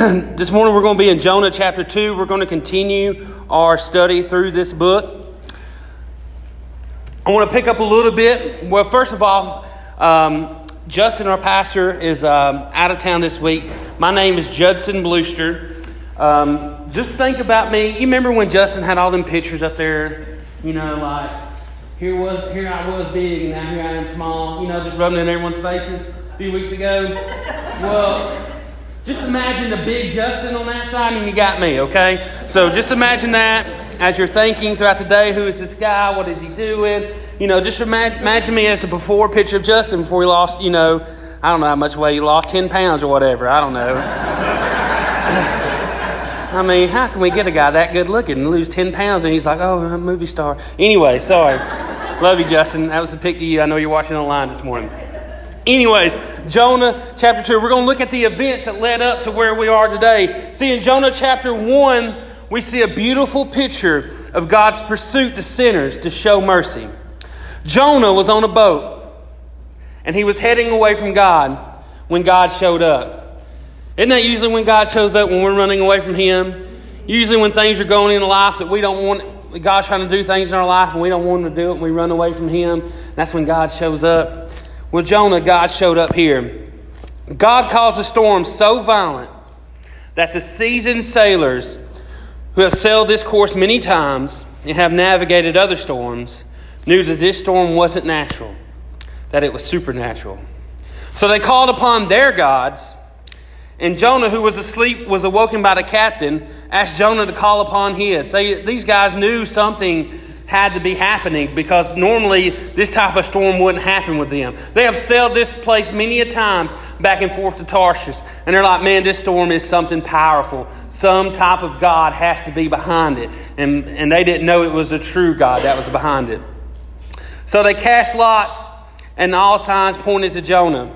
this morning we're going to be in Jonah chapter 2. We're going to continue our study through this book. I want to pick up a little bit. Well, first of all, um, Justin, our pastor, is um, out of town this week. My name is Judson Bluster. Um, just think about me. You remember when Justin had all them pictures up there? You know, like here was here I was big, and now here I am small. You know, just rubbing in everyone's faces a few weeks ago. Well, just imagine the big Justin on that side, and you got me. Okay, so just imagine that as you're thinking throughout the day, who is this guy? What is he doing? You know, just imagine me as the before picture of Justin before he lost, you know, I don't know how much weight he lost, 10 pounds or whatever. I don't know. I mean, how can we get a guy that good looking and lose 10 pounds and he's like, oh, I'm a movie star? Anyway, sorry. Love you, Justin. That was a pic to you. I know you're watching online this morning. Anyways, Jonah chapter 2, we're going to look at the events that led up to where we are today. See, in Jonah chapter 1, we see a beautiful picture of God's pursuit to sinners to show mercy. Jonah was on a boat and he was heading away from God when God showed up. Isn't that usually when God shows up when we're running away from Him? Usually when things are going in life that we don't want, God's trying to do things in our life and we don't want Him to do it and we run away from Him. That's when God shows up. With Jonah, God showed up here. God caused a storm so violent that the seasoned sailors who have sailed this course many times and have navigated other storms knew that this storm wasn't natural, that it was supernatural. So they called upon their gods, and Jonah, who was asleep, was awoken by the captain, asked Jonah to call upon his. They, these guys knew something had to be happening because normally this type of storm wouldn't happen with them. They have sailed this place many a times back and forth to Tarshish, and they're like, man, this storm is something powerful. Some type of God has to be behind it. And, and they didn't know it was a true God that was behind it. So they cast lots, and all signs pointed to Jonah.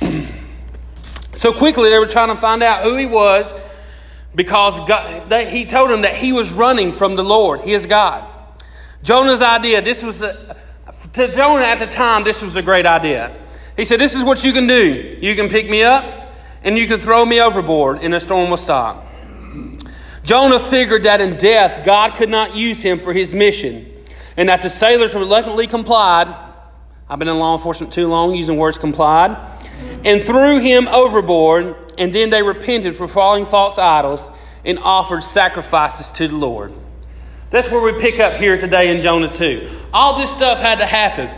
so quickly they were trying to find out who he was because God, he told them that he was running from the Lord. his God. Jonah's idea, this was a, to Jonah at the time, this was a great idea. He said, This is what you can do. You can pick me up and you can throw me overboard, and the storm will stop. Jonah figured that in death, God could not use him for his mission, and that the sailors reluctantly complied. I've been in law enforcement too long using words complied, and threw him overboard and then they repented for following false idols and offered sacrifices to the Lord. That's where we pick up here today in Jonah 2. All this stuff had to happen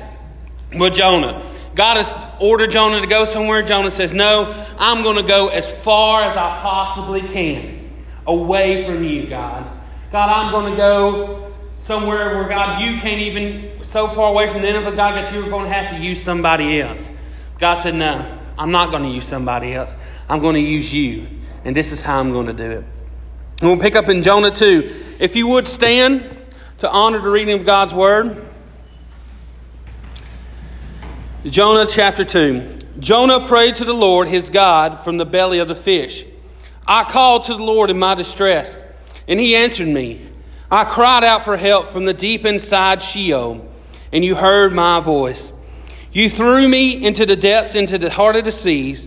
with Jonah. God has ordered Jonah to go somewhere. Jonah says, No, I'm going to go as far as I possibly can away from you, God. God, I'm going to go somewhere where, God, you can't even, so far away from the end of the God, that you were going to have to use somebody else. God said, No, I'm not going to use somebody else. I'm going to use you. And this is how I'm going to do it. And we'll pick up in Jonah 2. If you would stand to honor the reading of God's word. Jonah chapter 2. Jonah prayed to the Lord his God from the belly of the fish. I called to the Lord in my distress, and he answered me. I cried out for help from the deep inside Sheol, and you heard my voice. You threw me into the depths, into the heart of the seas,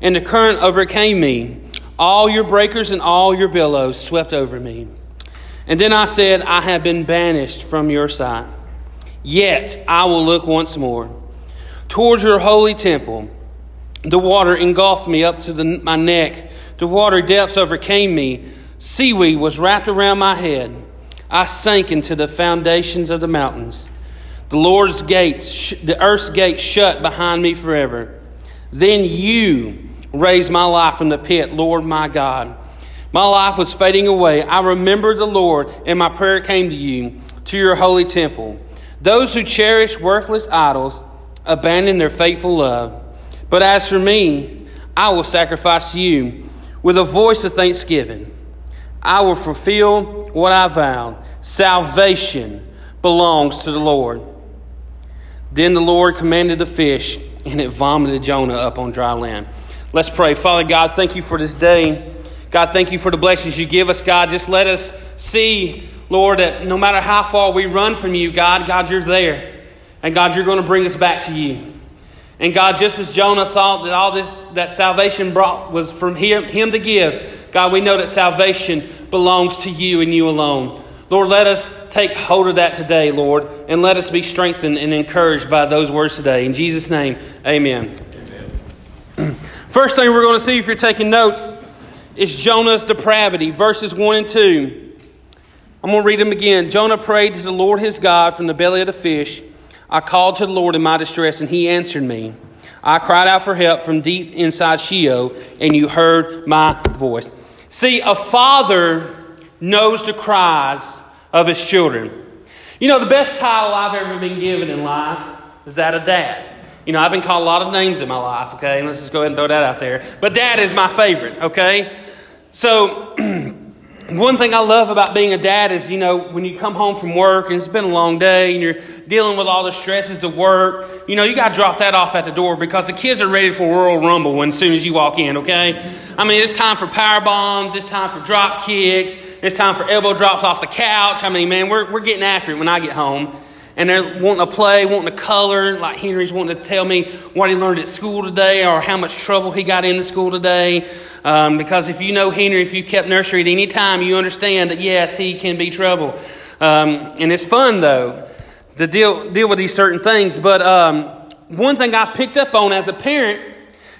and the current overcame me. All your breakers and all your billows swept over me. And then I said, I have been banished from your sight. Yet I will look once more towards your holy temple. The water engulfed me up to the, my neck. The water depths overcame me. Seaweed was wrapped around my head. I sank into the foundations of the mountains. The Lord's gates, the earth's gates shut behind me forever. Then you raised my life from the pit, Lord my God. My life was fading away. I remembered the Lord, and my prayer came to you, to your holy temple. Those who cherish worthless idols abandon their faithful love. But as for me, I will sacrifice you with a voice of thanksgiving. I will fulfill what I vowed. Salvation belongs to the Lord. Then the Lord commanded the fish, and it vomited Jonah up on dry land. Let's pray. Father God, thank you for this day. God, thank you for the blessings you give us, God. Just let us see, Lord, that no matter how far we run from you, God, God, you're there. And God, you're going to bring us back to you. And God, just as Jonah thought that all this that salvation brought was from him, him to give. God, we know that salvation belongs to you and you alone. Lord, let us take hold of that today, Lord, and let us be strengthened and encouraged by those words today. In Jesus' name, amen. amen. First thing we're going to see if you're taking notes is Jonah's depravity, verses 1 and 2. I'm going to read them again. Jonah prayed to the Lord his God from the belly of the fish. I called to the Lord in my distress, and he answered me. I cried out for help from deep inside Sheol, and you heard my voice. See, a father knows the cries of his children. You know, the best title I've ever been given in life is that of dad. You know, I've been called a lot of names in my life, okay? And Let's just go ahead and throw that out there. But dad is my favorite, okay? So, one thing I love about being a dad is, you know, when you come home from work and it's been a long day and you're dealing with all the stresses of work, you know, you got to drop that off at the door because the kids are ready for Royal Rumble as soon as you walk in, okay? I mean, it's time for power bombs, it's time for drop kicks, it's time for elbow drops off the couch. I mean, man, we're, we're getting after it when I get home. And they're wanting to play, wanting to color, like Henry's wanting to tell me what he learned at school today or how much trouble he got into school today. Um, because if you know Henry, if you kept nursery at any time, you understand that yes, he can be trouble. Um, and it's fun though to deal deal with these certain things. But um, one thing I've picked up on as a parent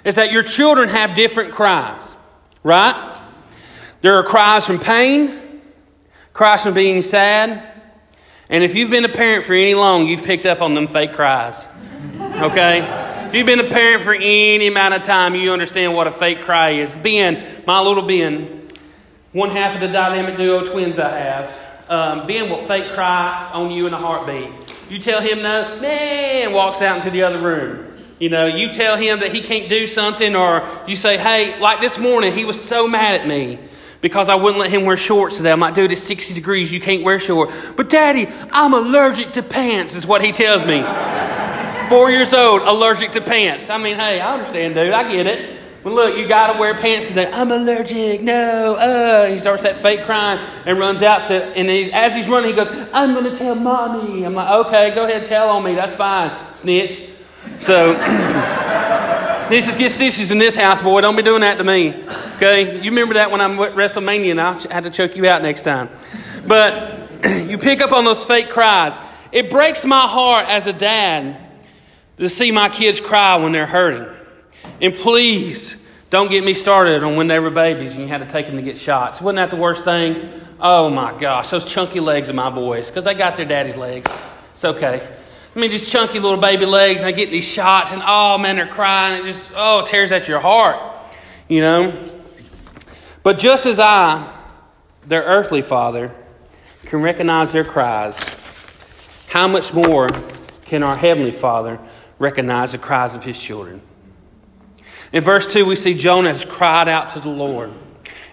is that your children have different cries, right? There are cries from pain, cries from being sad. And if you've been a parent for any long, you've picked up on them fake cries. Okay? if you've been a parent for any amount of time, you understand what a fake cry is. Ben, my little Ben, one half of the dynamic duo twins I have, um, Ben will fake cry on you in a heartbeat. You tell him no, man, walks out into the other room. You know, you tell him that he can't do something, or you say, hey, like this morning, he was so mad at me because I wouldn't let him wear shorts today. I'm like, dude, it's 60 degrees. You can't wear shorts. But daddy, I'm allergic to pants, is what he tells me. Four years old, allergic to pants. I mean, hey, I understand, dude. I get it. Well, look, you got to wear pants today. I'm allergic. No. Uh. He starts that fake crying and runs out. So, And as he's running, he goes, I'm to tell mommy. I'm like, okay, go ahead, tell on me. That's fine, snitch. So, snitches get stitches in this house, boy. Don't be doing that to me. Okay? You remember that when I'm at WrestleMania and I had to choke you out next time. But you pick up on those fake cries. It breaks my heart as a dad to see my kids cry when they're hurting. And please, don't get me started on when they were babies and you had to take them to get shots. Wasn't that the worst thing? Oh my gosh, those chunky legs of my boys, because they got their daddy's legs. It's okay. I mean, these chunky little baby legs, and I get these shots, and oh man, they're crying. It just, oh, tears at your heart, you know? But just as I, their earthly father, can recognize their cries, how much more can our heavenly father recognize the cries of his children? In verse 2, we see Jonah has cried out to the Lord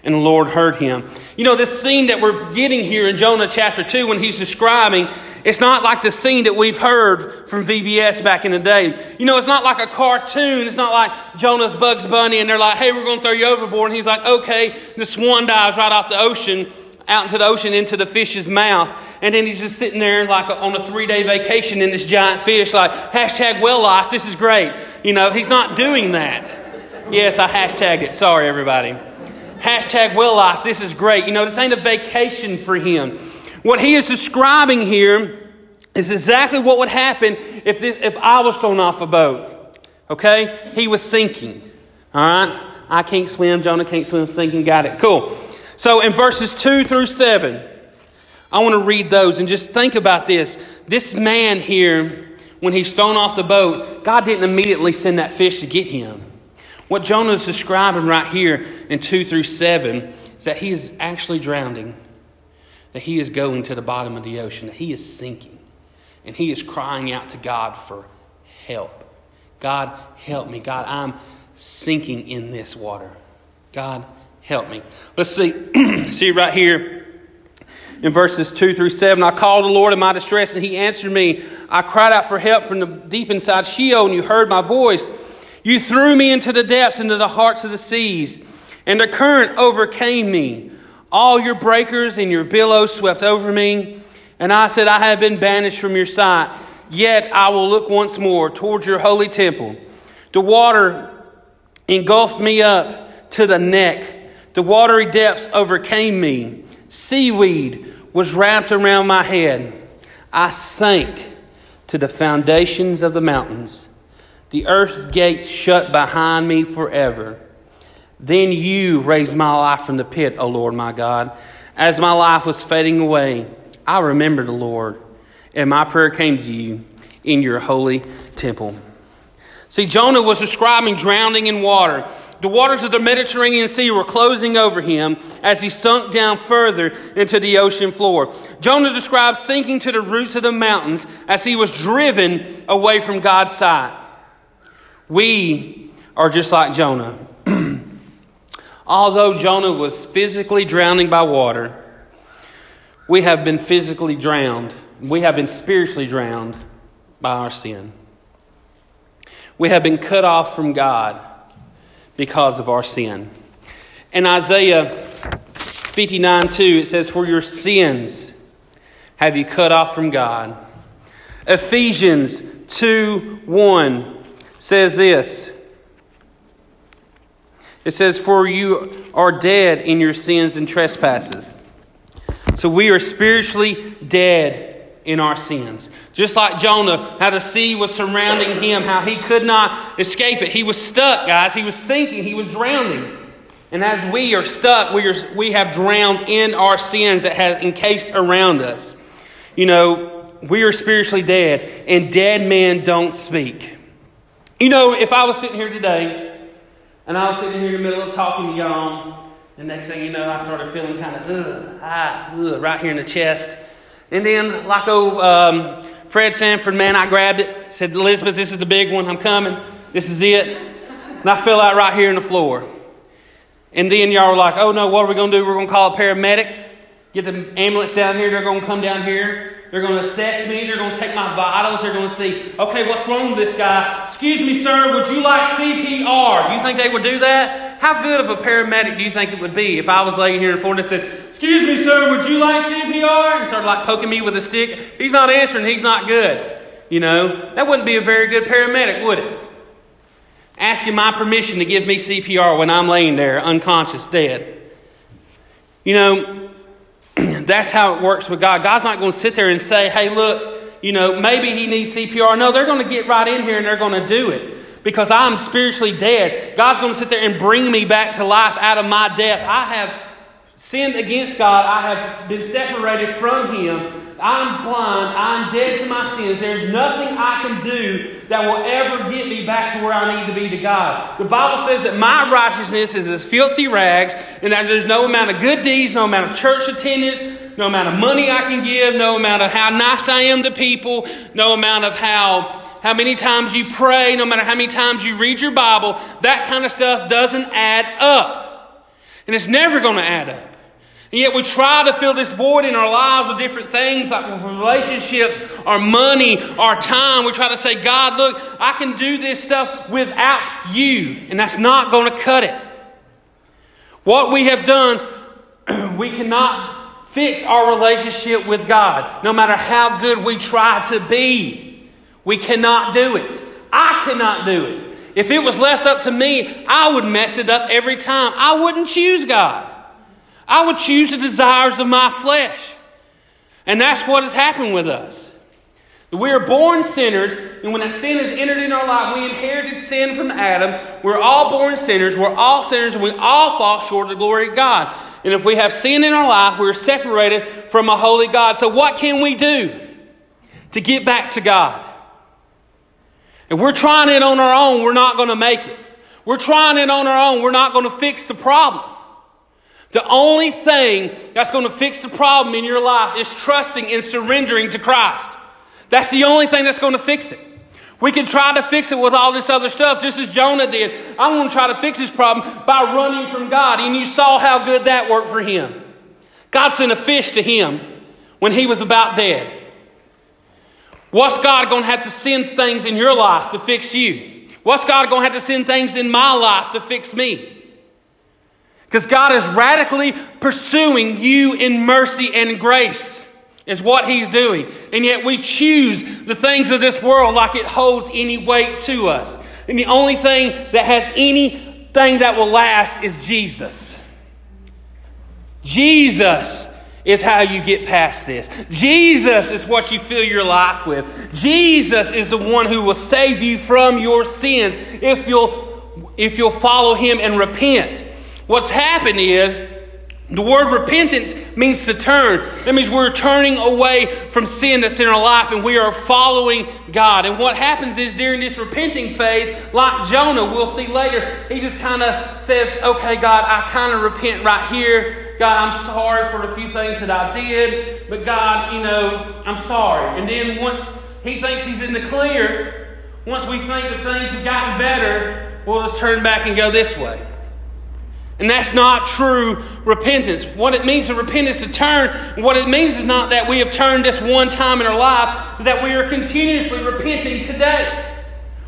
and the Lord heard him. You know, this scene that we're getting here in Jonah chapter 2 when he's describing, it's not like the scene that we've heard from VBS back in the day. You know, it's not like a cartoon. It's not like Jonah's Bugs Bunny and they're like, hey, we're going to throw you overboard. And he's like, okay. The swan dives right off the ocean, out into the ocean, into the fish's mouth. And then he's just sitting there like on a three day vacation in this giant fish, like, hashtag well life, this is great. You know, he's not doing that. Yes, I hashtagged it. Sorry, everybody. Hashtag well life. This is great. You know, this ain't a vacation for him. What he is describing here is exactly what would happen if, this, if I was thrown off a boat. Okay? He was sinking. All right? I can't swim. Jonah can't swim. Sinking. Got it. Cool. So in verses 2 through 7, I want to read those and just think about this. This man here, when he's thrown off the boat, God didn't immediately send that fish to get him. What Jonah is describing right here in 2 through 7 is that he is actually drowning, that he is going to the bottom of the ocean, that he is sinking, and he is crying out to God for help. God, help me. God, I'm sinking in this water. God, help me. Let's see, see right here in verses 2 through 7. I called the Lord in my distress, and he answered me. I cried out for help from the deep inside Sheol, and you heard my voice. You threw me into the depths, into the hearts of the seas, and the current overcame me. All your breakers and your billows swept over me. And I said, I have been banished from your sight. Yet I will look once more towards your holy temple. The water engulfed me up to the neck. The watery depths overcame me. Seaweed was wrapped around my head. I sank to the foundations of the mountains. The earth's gates shut behind me forever. Then you raised my life from the pit, O Lord my God. As my life was fading away, I remembered the Lord, and my prayer came to you in your holy temple. See, Jonah was describing drowning in water. The waters of the Mediterranean Sea were closing over him as he sunk down further into the ocean floor. Jonah describes sinking to the roots of the mountains as he was driven away from God's sight. We are just like Jonah. Although Jonah was physically drowning by water, we have been physically drowned. We have been spiritually drowned by our sin. We have been cut off from God because of our sin. In Isaiah 59 2, it says, For your sins have you cut off from God. Ephesians 2 1 says this. It says, For you are dead in your sins and trespasses. So we are spiritually dead in our sins. Just like Jonah, how the sea was surrounding him, how he could not escape it. He was stuck, guys. He was sinking, he was drowning. And as we are stuck, we, are, we have drowned in our sins that have encased around us. You know, we are spiritually dead, and dead men don't speak. You know, if I was sitting here today, and I was sitting here in the middle of talking to y'all, the next thing you know, I started feeling kind of, ugh, ah, ugh, right here in the chest. And then, like old um, Fred Sanford, man, I grabbed it, said, Elizabeth, this is the big one. I'm coming. This is it. And I fell out right here on the floor. And then y'all were like, oh no, what are we going to do? We're going to call a paramedic, get the ambulance down here. They're going to come down here. They're going to assess me. They're going to take my vitals. They're going to see, okay, what's wrong with this guy? Excuse me, sir, would you like CPR? You think they would do that? How good of a paramedic do you think it would be if I was laying here in front and said, excuse me, sir, would you like CPR? And started like poking me with a stick. He's not answering. He's not good. You know, that wouldn't be a very good paramedic, would it? Asking my permission to give me CPR when I'm laying there unconscious, dead. You know, that's how it works with God. God's not going to sit there and say, hey, look, you know, maybe he needs CPR. No, they're going to get right in here and they're going to do it because I'm spiritually dead. God's going to sit there and bring me back to life out of my death. I have sinned against God, I have been separated from Him. I'm blind. I'm dead to my sins. There's nothing I can do that will ever get me back to where I need to be to God. The Bible says that my righteousness is as filthy rags, and that there's no amount of good deeds, no amount of church attendance, no amount of money I can give, no amount of how nice I am to people, no amount of how how many times you pray, no matter how many times you read your Bible, that kind of stuff doesn't add up. And it's never going to add up. And yet we try to fill this void in our lives with different things like relationships, our money, our time. We try to say, God, look, I can do this stuff without you. And that's not going to cut it. What we have done, we cannot fix our relationship with God. No matter how good we try to be, we cannot do it. I cannot do it. If it was left up to me, I would mess it up every time. I wouldn't choose God. I would choose the desires of my flesh. And that's what has happened with us. We are born sinners, and when that sin has entered in our life, we inherited sin from Adam. We're all born sinners. We're all sinners, and we all fall short of the glory of God. And if we have sin in our life, we're separated from a holy God. So, what can we do to get back to God? If we're trying it on our own, we're not going to make it. We're trying it on our own, we're not going to fix the problem. The only thing that's going to fix the problem in your life is trusting and surrendering to Christ. That's the only thing that's going to fix it. We can try to fix it with all this other stuff, just as Jonah did. I'm going to try to fix this problem by running from God. And you saw how good that worked for him. God sent a fish to him when he was about dead. What's God going to have to send things in your life to fix you? What's God going to have to send things in my life to fix me? Because God is radically pursuing you in mercy and grace, is what He's doing. And yet we choose the things of this world like it holds any weight to us. And the only thing that has anything that will last is Jesus. Jesus is how you get past this. Jesus is what you fill your life with. Jesus is the one who will save you from your sins if you'll if you'll follow him and repent. What's happened is the word repentance means to turn. That means we're turning away from sin that's in our life and we are following God. And what happens is during this repenting phase, like Jonah, we'll see later, he just kind of says, Okay, God, I kind of repent right here. God, I'm sorry for a few things that I did, but God, you know, I'm sorry. And then once he thinks he's in the clear, once we think that things have gotten better, we'll just turn back and go this way. And that's not true repentance. What it means to repent is to turn. What it means is not that we have turned this one time in our life, that we are continuously repenting today.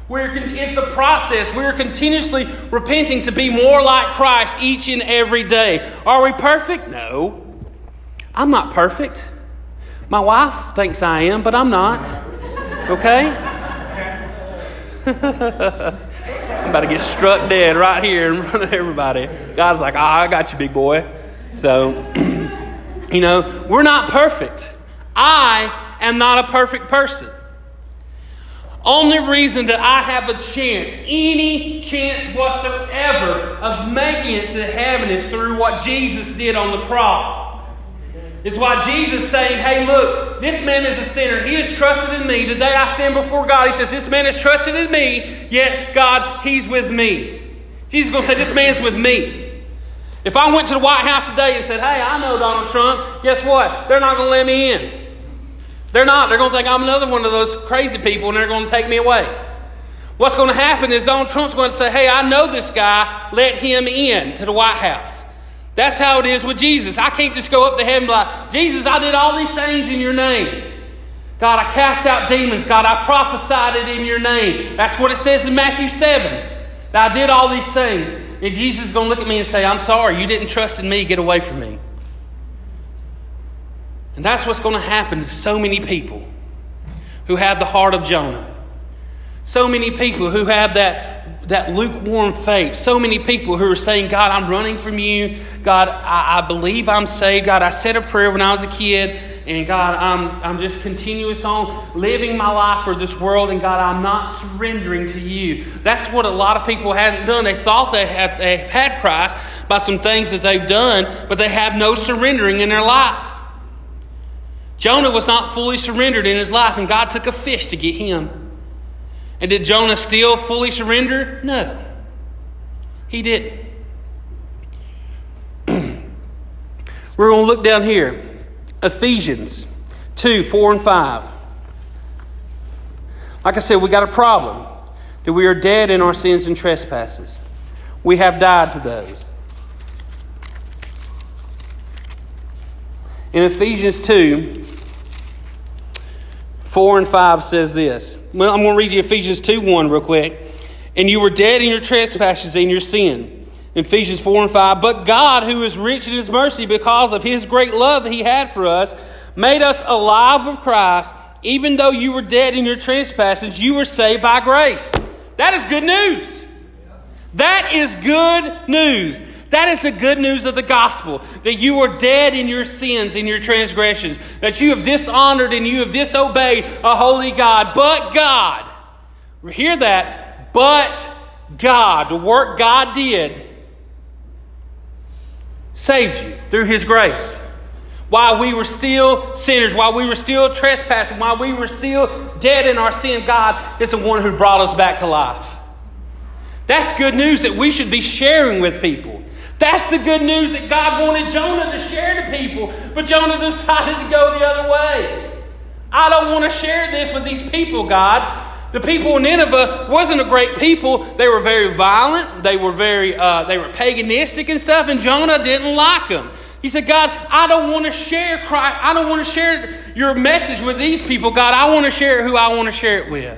We're, it's a process. We're continuously repenting to be more like Christ each and every day. Are we perfect? No. I'm not perfect. My wife thinks I am, but I'm not. Okay? About to get struck dead right here in front of everybody. God's like, ah, I got you, big boy. So, you know, we're not perfect. I am not a perfect person. Only reason that I have a chance, any chance whatsoever, of making it to heaven is through what Jesus did on the cross. It's why Jesus saying, Hey, look, this man is a sinner. He has trusted in me. Today I stand before God. He says, This man is trusted in me, yet God, he's with me. Jesus is going to say, This man's with me. If I went to the White House today and said, Hey, I know Donald Trump, guess what? They're not going to let me in. They're not. They're going to think I'm another one of those crazy people and they're going to take me away. What's going to happen is Donald Trump's going to say, Hey, I know this guy. Let him in to the White House. That's how it is with Jesus. I can't just go up to heaven and be like, Jesus, I did all these things in your name. God, I cast out demons. God, I prophesied it in your name. That's what it says in Matthew 7. That I did all these things. And Jesus is going to look at me and say, I'm sorry, you didn't trust in me. Get away from me. And that's what's going to happen to so many people who have the heart of Jonah. So many people who have that that lukewarm faith. So many people who are saying, God, I'm running from you. God, I, I, believe I'm saved. God, I said a prayer when I was a kid. And God, I'm, I'm just continuous on living my life for this world. And God, I'm not surrendering to you. That's what a lot of people hadn't done. They thought they have they've had Christ by some things that they've done, but they have no surrendering in their life. Jonah was not fully surrendered in his life, and God took a fish to get him. And did Jonah still fully surrender? No. He didn't. We're going to look down here. Ephesians 2 4 and 5. Like I said, we got a problem that we are dead in our sins and trespasses. We have died to those. In Ephesians 2 4 and 5 says this well, I'm going to read you Ephesians 2 1 real quick. And you were dead in your trespasses and your sin. Ephesians 4 and 5. But God, who is rich in his mercy because of his great love that he had for us, made us alive with Christ. Even though you were dead in your trespasses, you were saved by grace. That is good news. That is good news. That is the good news of the gospel that you were dead in your sins, in your transgressions, that you have dishonored and you have disobeyed a holy God. But God, hear that, but God, the work God did, saved you through His grace. While we were still sinners, while we were still trespassing, while we were still dead in our sin, God is the one who brought us back to life. That's good news that we should be sharing with people. That's the good news that God wanted Jonah to share to people, but Jonah decided to go the other way. I don't want to share this with these people, God. The people in Nineveh wasn't a great people. They were very violent. They were very, uh, they were paganistic and stuff. And Jonah didn't like them. He said, God, I don't want to share Christ. I don't want to share your message with these people. God, I want to share it who I want to share it with.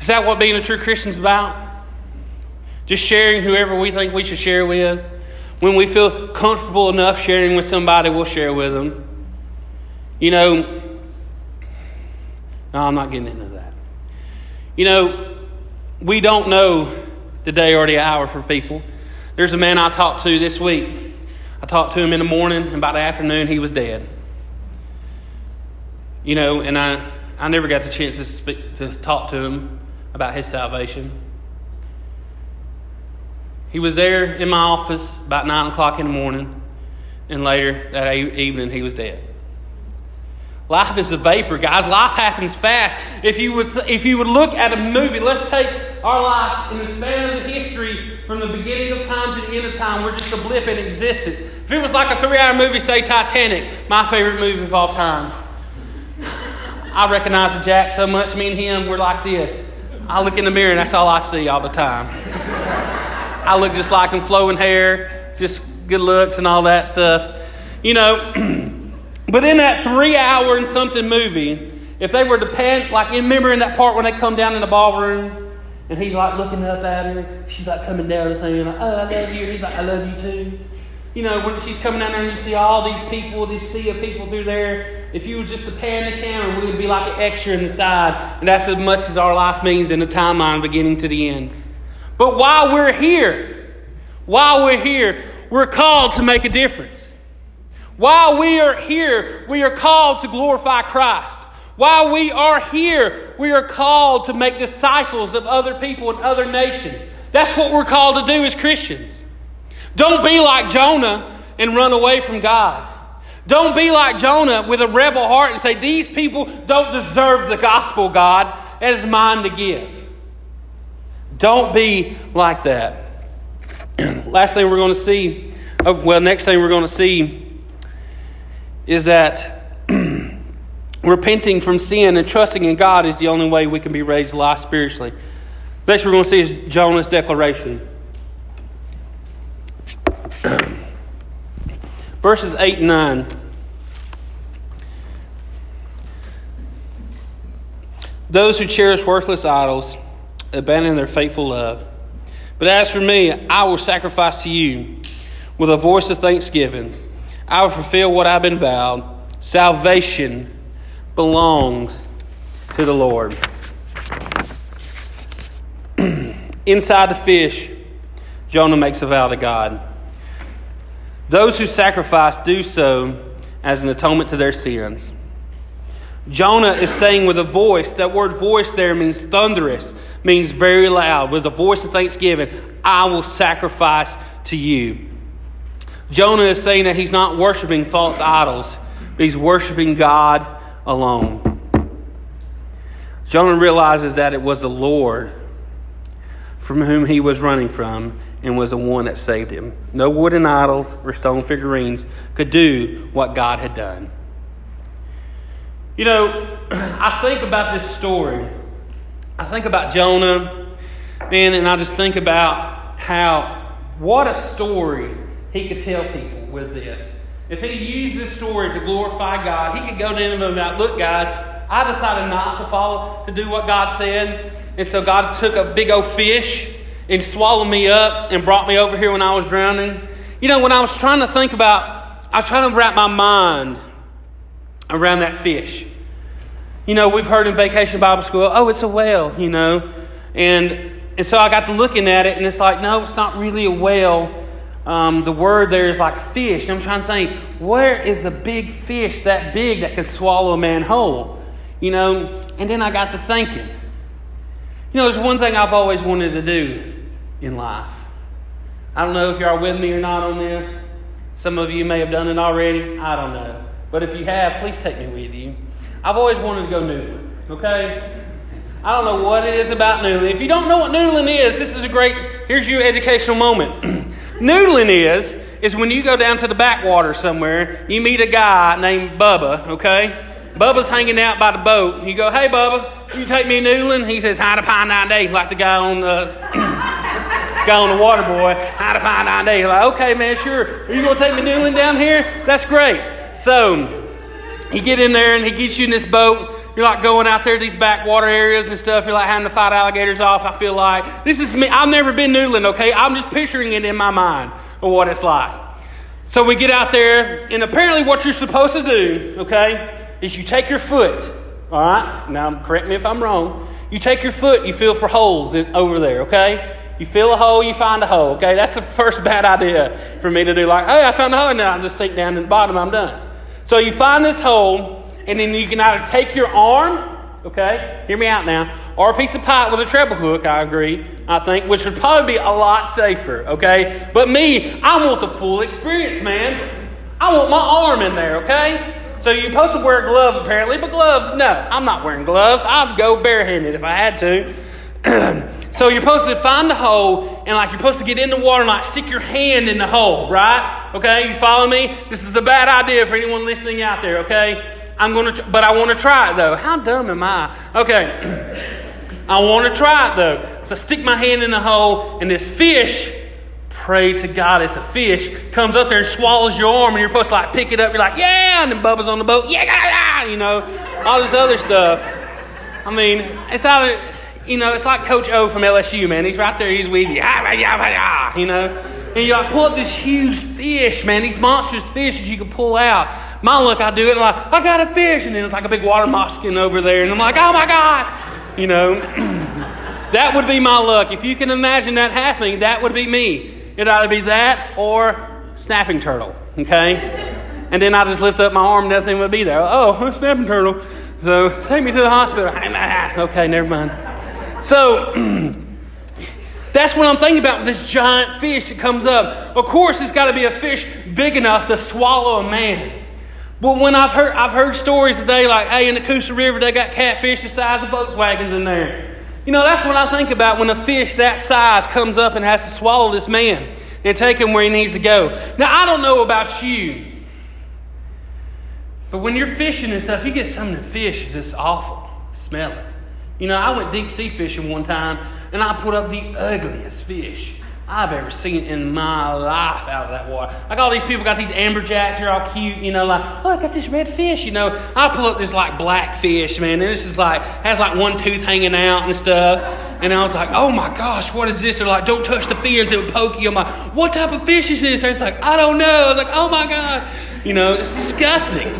Is that what being a true Christian is about? Just sharing whoever we think we should share with. When we feel comfortable enough sharing with somebody, we'll share with them. You know, no, I'm not getting into that. You know, we don't know the day or the hour for people. There's a man I talked to this week. I talked to him in the morning, and by the afternoon, he was dead. You know, and I, I never got the chance to, speak, to talk to him about his salvation. He was there in my office about 9 o'clock in the morning, and later that evening, he was dead. Life is a vapor, guys. Life happens fast. If you would, if you would look at a movie, let's take our life in the span of the history from the beginning of time to the end of time. We're just a blip in existence. If it was like a three-hour movie, say Titanic, my favorite movie of all time. I recognize Jack so much. Me and him, we're like this. I look in the mirror and that's all I see all the time. I look just like him, flowing hair, just good looks and all that stuff. You know. But in that three hour and something movie, if they were to pan, like, remember in that part when they come down in the ballroom and he's like looking up at her, she's like coming down the thing, like, oh, I love you. he's like, I love you too. You know, when she's coming down there and you see all these people, this sea of people through there, if you were just to pan the camera, we would be like an extra in the side. And that's as much as our life means in the timeline beginning to the end. But while we're here, while we're here, we're called to make a difference. While we are here, we are called to glorify Christ. While we are here, we are called to make disciples of other people and other nations. That's what we're called to do as Christians. Don't be like Jonah and run away from God. Don't be like Jonah with a rebel heart and say, These people don't deserve the gospel, God. It is mine to give. Don't be like that. Last thing we're going to see, oh, well, next thing we're going to see is that repenting from sin and trusting in God is the only way we can be raised to life spiritually. Next, we're going to see is Jonah's declaration. Verses 8 and 9. Those who cherish worthless idols abandon their faithful love. But as for me, I will sacrifice to you with a voice of thanksgiving. I will fulfill what I've been vowed. Salvation belongs to the Lord. Inside the fish, Jonah makes a vow to God. Those who sacrifice do so as an atonement to their sins. Jonah is saying with a voice, that word voice there means thunderous, means very loud. With a voice of thanksgiving, I will sacrifice to you. Jonah is saying that he's not worshiping false idols, but he's worshiping God alone. Jonah realizes that it was the Lord from whom he was running from and was the one that saved him. No wooden idols or stone figurines could do what God had done. You know, I think about this story. I think about Jonah, man, and I just think about how, what a story he could tell people with this. If he used this story to glorify God, he could go to them like, look, guys, I decided not to follow, to do what God said. And so God took a big old fish and swallowed me up and brought me over here when I was drowning. You know, when I was trying to think about, I was trying to wrap my mind around that fish. You know, we've heard in vacation Bible school, oh, it's a whale, you know. And, and so I got to looking at it, and it's like, no, it's not really a whale um, the word there is like fish. I'm trying to think, where is the big fish that big that could swallow a man whole? You know, and then I got to thinking. You know, there's one thing I've always wanted to do in life. I don't know if are with me or not on this. Some of you may have done it already. I don't know. But if you have, please take me with you. I've always wanted to go noodling, okay? I don't know what it is about noodling. If you don't know what noodling is, this is a great, here's your educational moment. Noodling is, is when you go down to the backwater somewhere, you meet a guy named Bubba, okay? Bubba's hanging out by the boat. You go, hey, Bubba, you take me noodling? He says, hi to pine nine day, like the guy on the, guy on the water boy. Hi to pine nine day. Like, okay, man, sure. Are you going to take me noodling down here? That's great. So, he get in there and he gets you in this boat you're like going out there these backwater areas and stuff. You're like having to fight alligators off. I feel like this is me. I've never been noodling, okay? I'm just picturing it in my mind of what it's like. So we get out there, and apparently, what you're supposed to do, okay, is you take your foot, all right? Now, correct me if I'm wrong. You take your foot, you feel for holes in, over there, okay? You feel a hole, you find a hole. Okay, that's the first bad idea for me to do. Like, hey, I found a hole, and then I just sink down to the bottom. I'm done. So you find this hole, and then you can either take your arm okay? Hear me out now. Or a piece of pipe with a treble hook, I agree, I think, which would probably be a lot safer, okay? But me, I want the full experience, man. I want my arm in there, okay? So you're supposed to wear gloves apparently, but gloves, no, I'm not wearing gloves. I'd go barehanded if I had to. so you're supposed to find the hole and like you're supposed to get in the water and like stick your hand in the hole, right? Okay, you follow me? This is a bad idea for anyone listening out there, okay? I'm going to, but I want to try it though. How dumb am I? Okay. I want to try it though. So I stick my hand in the hole, and this fish, pray to God, it's a fish, comes up there and swallows your arm, and you're supposed to like pick it up. You're like, yeah, and then Bubba's on the boat, yeah, yeah, yeah, you know, all this other stuff. I mean, it's out you know, it's like Coach O from LSU, man. He's right there, he's with you, you know. And you like pull up this huge fish, man, these monstrous fish that you can pull out. My luck, I do it, and like, I got a fish, and then it's like a big water moccasin over there, and I'm like, oh my God, you know. that would be my luck. If you can imagine that happening, that would be me. It'd either be that or snapping turtle, okay? And then I just lift up my arm, nothing would be there. Oh, snapping turtle. So take me to the hospital. okay, never mind. So That's what I'm thinking about with this giant fish that comes up. Of course, it's got to be a fish big enough to swallow a man. But when I've heard, I've heard stories today like, hey, in the Coosa River, they got catfish the size of Volkswagens in there. You know, that's what I think about when a fish that size comes up and has to swallow this man and take him where he needs to go. Now, I don't know about you, but when you're fishing and stuff, you get some of the fish just awful, smelling. You know, I went deep sea fishing one time and I put up the ugliest fish I've ever seen in my life out of that water. Like all these people got these amberjacks here all cute, you know, like, oh, I got this red fish, you know. I pull up this like black fish, man, and this is like, has like one tooth hanging out and stuff. And I was like, oh my gosh, what is this? They're like, don't touch the fins, it would poke you. I'm like, what type of fish is this? And it's like, I don't know. I was like, oh my God. You know, it's disgusting.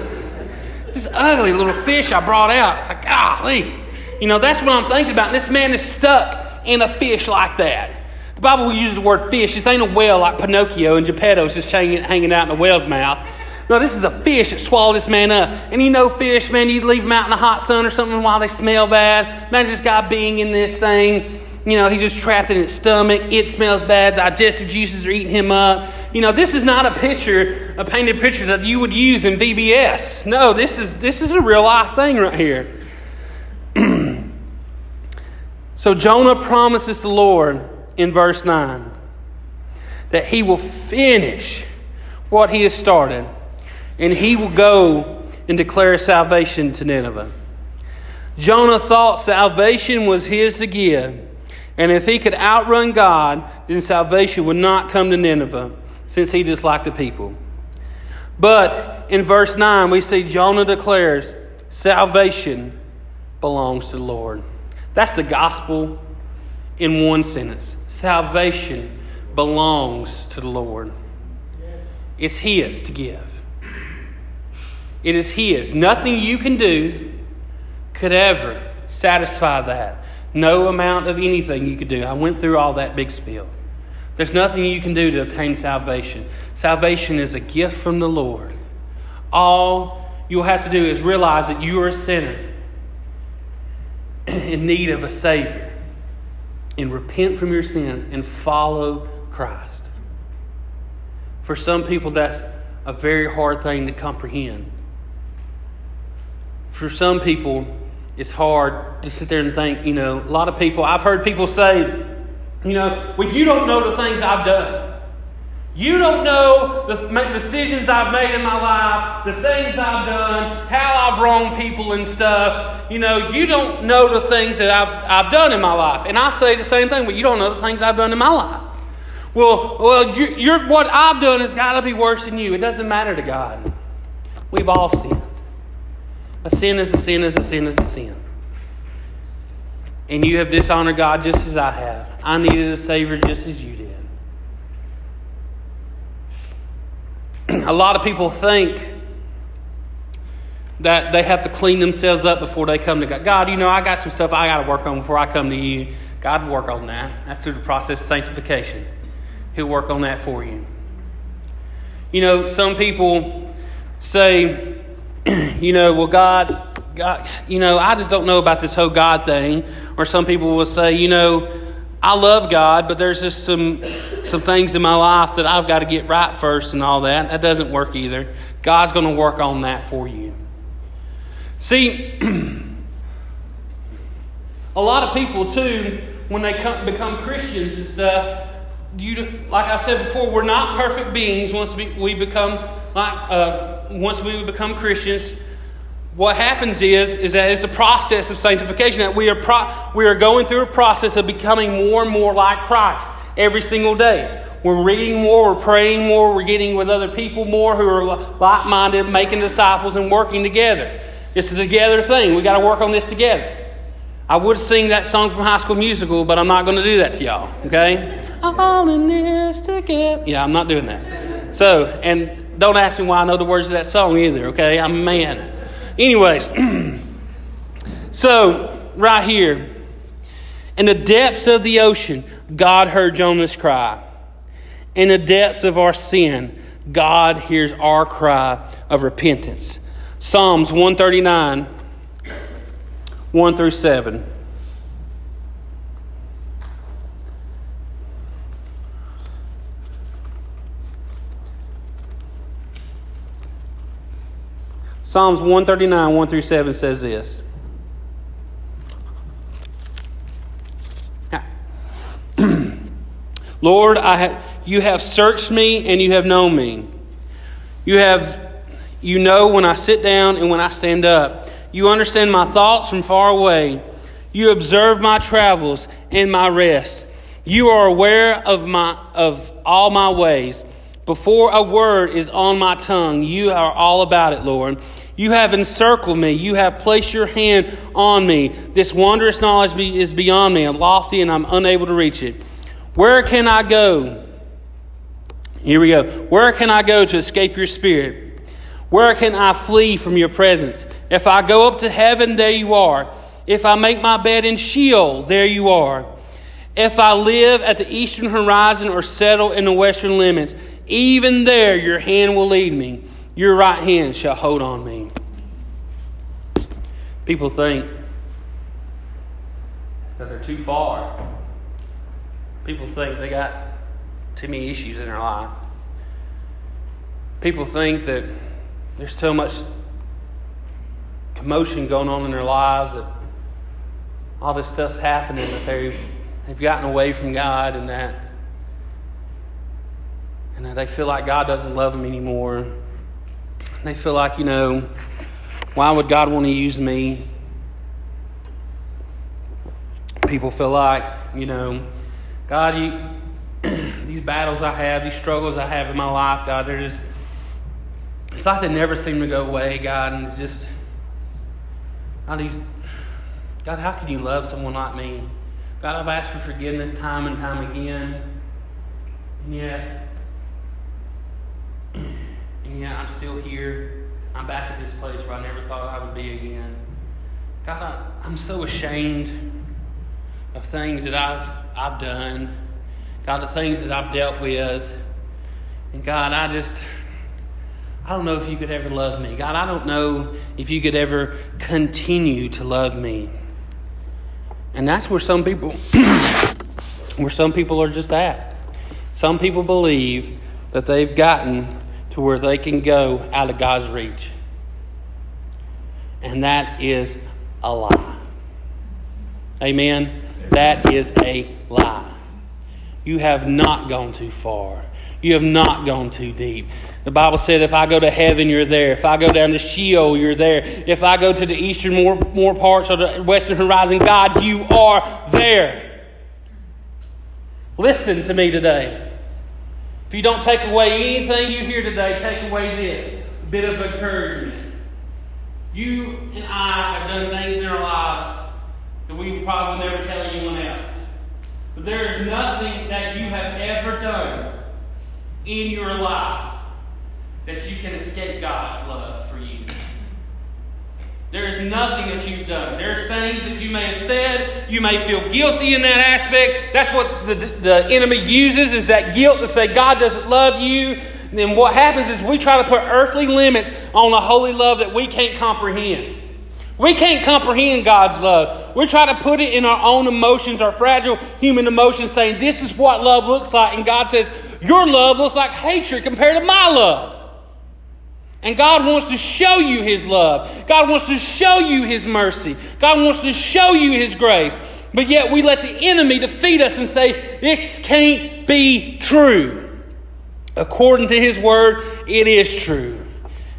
This ugly little fish I brought out. It's like, golly. You know, that's what I'm thinking about. And this man is stuck in a fish like that. The Bible uses the word fish. This ain't a whale like Pinocchio and Geppetto's just hanging, hanging out in the whale's mouth. No, this is a fish that swallowed this man up. And you know, fish, man, you leave them out in the hot sun or something while they smell bad. Imagine this guy being in this thing. You know, he's just trapped in his stomach. It smells bad. Digestive juices are eating him up. You know, this is not a picture, a painted picture that you would use in VBS. No, this is this is a real life thing right here. So Jonah promises the Lord in verse 9 that he will finish what he has started and he will go and declare salvation to Nineveh. Jonah thought salvation was his to give, and if he could outrun God, then salvation would not come to Nineveh, since he disliked the people. But in verse 9, we see Jonah declares salvation belongs to the Lord. That's the gospel in one sentence. Salvation belongs to the Lord. It's His to give. It is His. Nothing you can do could ever satisfy that. No amount of anything you could do. I went through all that big spiel. There's nothing you can do to obtain salvation. Salvation is a gift from the Lord. All you'll have to do is realize that you are a sinner in need of a Savior and repent from your sins and follow Christ. For some people, that's a very hard thing to comprehend. For some people, it's hard to sit there and think, you know, a lot of people, I've heard people say, you know, well, you don't know the things I've done. You don't know the decisions I've made in my life, the things I've done, how I've wronged people and stuff. You know, you don't know the things that I've, I've done in my life. And I say the same thing, but you don't know the things I've done in my life. Well, well you're, you're, what I've done has got to be worse than you. It doesn't matter to God. We've all sinned. A sin is a sin is a sin is a sin. And you have dishonored God just as I have. I needed a Savior just as you did. A lot of people think that they have to clean themselves up before they come to God. God, you know, I got some stuff I got to work on before I come to you. God work on that. That's through the process of sanctification. He'll work on that for you. You know, some people say, you know, well, God, God, you know, I just don't know about this whole God thing. Or some people will say, you know, I love God, but there's just some some things in my life that I've got to get right first and all that. That doesn't work either. God's going to work on that for you. See, a lot of people too, when they come, become Christians and stuff, you like I said before, we're not perfect beings once we, we become like uh, once we become Christians what happens is, is that it's a process of sanctification, that we are, pro- we are going through a process of becoming more and more like Christ every single day. We're reading more, we're praying more, we're getting with other people more who are like minded, making disciples, and working together. It's a together thing. we got to work on this together. I would sing that song from High School Musical, but I'm not going to do that to y'all, okay? All in this together. Yeah, I'm not doing that. So, and don't ask me why I know the words of that song either, okay? I'm a man. Anyways, so right here, in the depths of the ocean, God heard Jonah's cry. In the depths of our sin, God hears our cry of repentance. Psalms 139, 1 through 7. Psalms 139, 1 through 7 says this. Lord, I have, you have searched me and you have known me. You have you know when I sit down and when I stand up. You understand my thoughts from far away. You observe my travels and my rest. You are aware of my of all my ways. Before a word is on my tongue, you are all about it, Lord. You have encircled me. You have placed your hand on me. This wondrous knowledge is beyond me and lofty, and I'm unable to reach it. Where can I go? Here we go. Where can I go to escape your spirit? Where can I flee from your presence? If I go up to heaven, there you are. If I make my bed in Sheol, there you are. If I live at the eastern horizon or settle in the western limits, even there your hand will lead me. Your right hand shall hold on me. People think that they're too far. People think they got too many issues in their life. People think that there's so much commotion going on in their lives that all this stuff's happening that they've, they've gotten away from God and that and that they feel like God doesn't love them anymore. They feel like, you know, why would God want to use me? People feel like, you know, God, you, these battles I have, these struggles I have in my life, God, they're just, it's like they never seem to go away, God, and it's just, God, these, God, how can you love someone like me? God, I've asked for forgiveness time and time again, and yet, yet I'm still here. I'm back at this place where I never thought I would be again. God, I'm so ashamed of things that I've, I've done. God, the things that I've dealt with. And God, I just, I don't know if you could ever love me. God, I don't know if you could ever continue to love me. And that's where some people, where some people are just at. Some people believe that they've gotten to where they can go out of God's reach. And that is a lie. Amen? That is a lie. You have not gone too far. You have not gone too deep. The Bible said, if I go to heaven, you're there. If I go down to Sheol, you're there. If I go to the eastern more, more parts of the western horizon, God, you are there. Listen to me today. If you don't take away anything you hear today, take away this bit of encouragement. You and I have done things in our lives that we probably never tell anyone else. But there is nothing that you have ever done in your life that you can escape God's love. There is nothing that you've done. There's things that you may have said. You may feel guilty in that aspect. That's what the, the enemy uses is that guilt to say God doesn't love you. And then what happens is we try to put earthly limits on a holy love that we can't comprehend. We can't comprehend God's love. We try to put it in our own emotions, our fragile human emotions, saying, This is what love looks like. And God says, Your love looks like hatred compared to my love. And God wants to show you His love. God wants to show you His mercy. God wants to show you His grace. But yet we let the enemy defeat us and say, This can't be true. According to His word, it is true.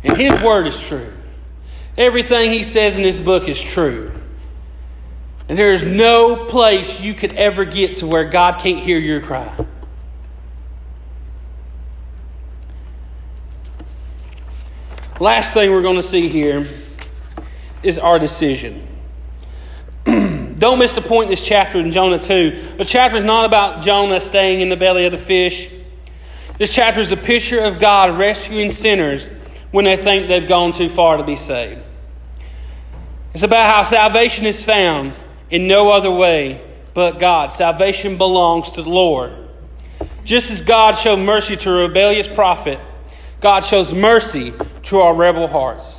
And His word is true. Everything He says in this book is true. And there is no place you could ever get to where God can't hear your cry. Last thing we're going to see here is our decision. Don't miss the point in this chapter in Jonah 2. The chapter is not about Jonah staying in the belly of the fish. This chapter is a picture of God rescuing sinners when they think they've gone too far to be saved. It's about how salvation is found in no other way but God. Salvation belongs to the Lord. Just as God showed mercy to a rebellious prophet, God shows mercy to our rebel hearts.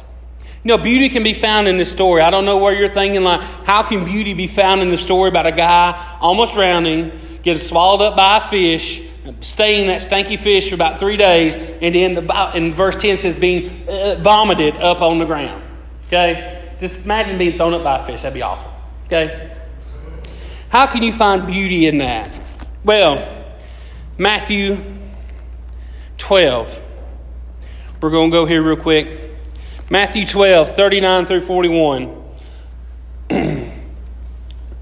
You know, beauty can be found in this story. I don't know where you're thinking, like, how can beauty be found in the story about a guy almost drowning, getting swallowed up by a fish, staying that stanky fish for about three days, and then the, in verse 10 says being uh, vomited up on the ground. Okay? Just imagine being thrown up by a fish. That'd be awful. Okay? How can you find beauty in that? Well, Matthew 12. We're going to go here real quick. Matthew 12, 39 through 41.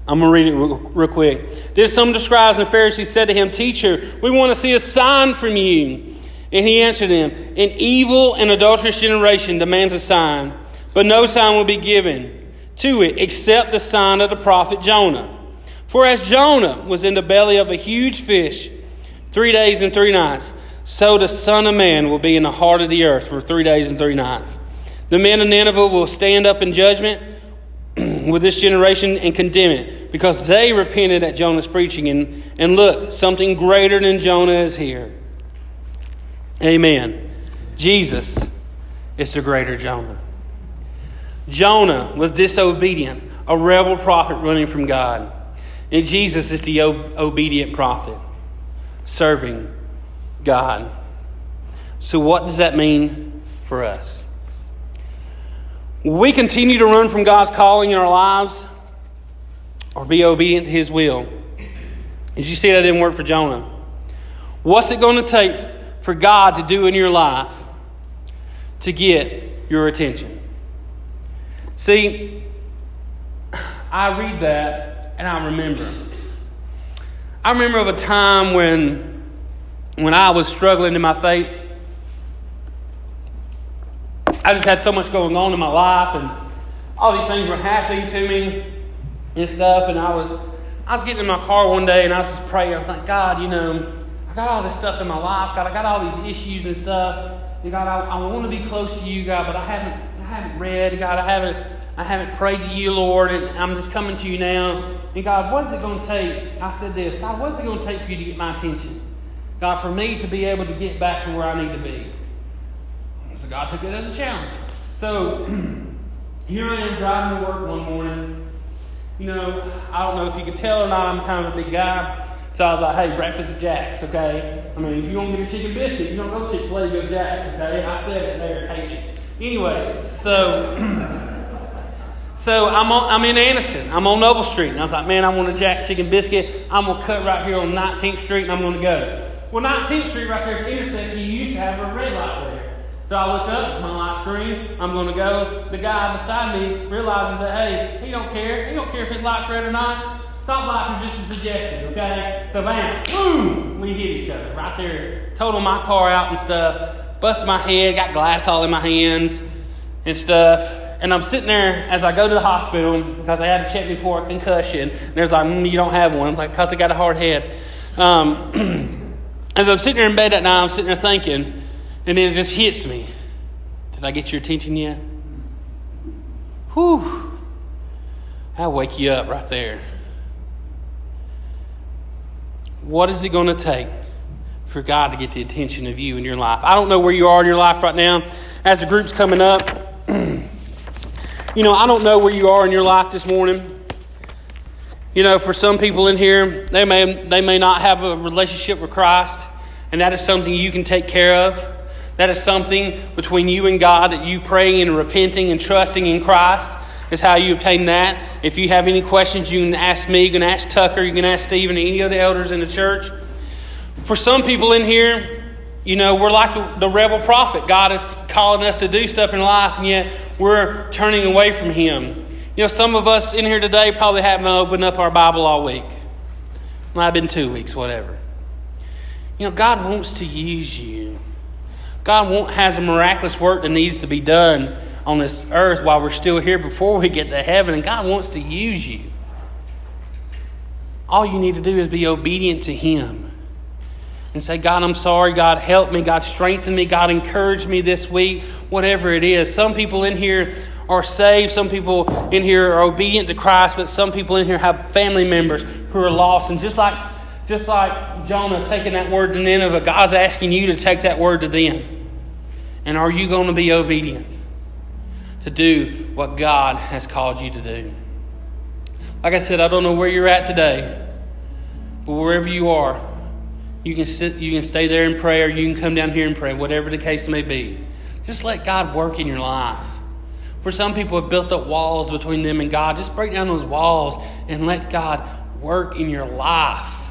I'm going to read it real, quick. Then some of the scribes and Pharisees said to him, Teacher, we want to see a sign from you. And he answered them, An evil and adulterous generation demands a sign, but no sign will be given to it except the sign of the prophet Jonah. For as Jonah was in the belly of a huge fish three days and three nights, so the Son of Man will be in the heart of the earth for three days and three nights. The men of Nineveh will stand up in judgment with this generation and condemn it because they repented at Jonah's preaching. And, and look, something greater than Jonah is here. Amen. Jesus is the greater Jonah. Jonah was disobedient, a rebel prophet running from God. And Jesus is the obedient prophet serving God. So, what does that mean for us? We continue to run from God's calling in our lives or be obedient to His will? As you see, that didn't work for Jonah. What's it going to take for God to do in your life to get your attention? See, I read that and I remember. I remember of a time when when I was struggling in my faith, I just had so much going on in my life, and all these things were happening to me and stuff. And I was, I was getting in my car one day, and I was just praying. I was like, God, you know, I got all this stuff in my life. God, I got all these issues and stuff. And God, I, I want to be close to you, God, but I haven't, I haven't read. God, I haven't, I haven't prayed to you, Lord, and I'm just coming to you now. And God, what is it going to take? I said this, God, what is it going to take for you to get my attention? God, for me to be able to get back to where I need to be. So God took it as a challenge. So here I am driving to work one morning. You know, I don't know if you can tell or not, I'm kind of a big guy. So I was like, hey, breakfast at Jack's, okay? I mean, if you want to get a chicken biscuit, you don't go Chick fil A, go Jack's, okay? I said it there, hate it. Anyways, so. So I'm, on, I'm in Anniston. I'm on Noble Street. And I was like, man, I want a Jack's chicken biscuit. I'm going to cut right here on 19th Street and I'm going to go. Well, 19th Street right there at the intersection, you used to have a red light there. So I look up, my light screen, I'm going to go. The guy beside me realizes that, hey, he don't care. He don't care if his light's red or not. Stop lights are just a suggestion, okay? So bam, boom, we hit each other right there. Total my car out and stuff. Bust my head, got glass all in my hands and stuff. And I'm sitting there as I go to the hospital because I had to check me for a concussion. And there's like, mm, you don't have one. I was like, because I got a hard head. Um, As I'm sitting there in bed that night, I'm sitting there thinking, and then it just hits me. Did I get your attention yet? Whew. I'll wake you up right there. What is it going to take for God to get the attention of you in your life? I don't know where you are in your life right now. As the group's coming up, you know, I don't know where you are in your life this morning. You know, for some people in here, they may, they may not have a relationship with Christ, and that is something you can take care of. That is something between you and God that you praying and repenting and trusting in Christ is how you obtain that. If you have any questions, you can ask me, you can ask Tucker, you can ask Stephen, any of the elders in the church. For some people in here, you know, we're like the, the rebel prophet. God is calling us to do stuff in life, and yet we're turning away from Him. You know, some of us in here today probably haven't opened up our Bible all week. Might have been two weeks, whatever. You know, God wants to use you. God has a miraculous work that needs to be done on this earth while we're still here before we get to heaven, and God wants to use you. All you need to do is be obedient to Him and say, God, I'm sorry. God, help me. God, strengthen me. God, encourage me this week, whatever it is. Some people in here are saved. Some people in here are obedient to Christ, but some people in here have family members who are lost. And just like, just like Jonah taking that word to Nineveh, God's asking you to take that word to them. And are you going to be obedient to do what God has called you to do? Like I said, I don't know where you're at today, but wherever you are, you can sit, you can stay there and pray, or you can come down here and pray, whatever the case may be. Just let God work in your life. For some people have built up walls between them and God. Just break down those walls and let God work in your life.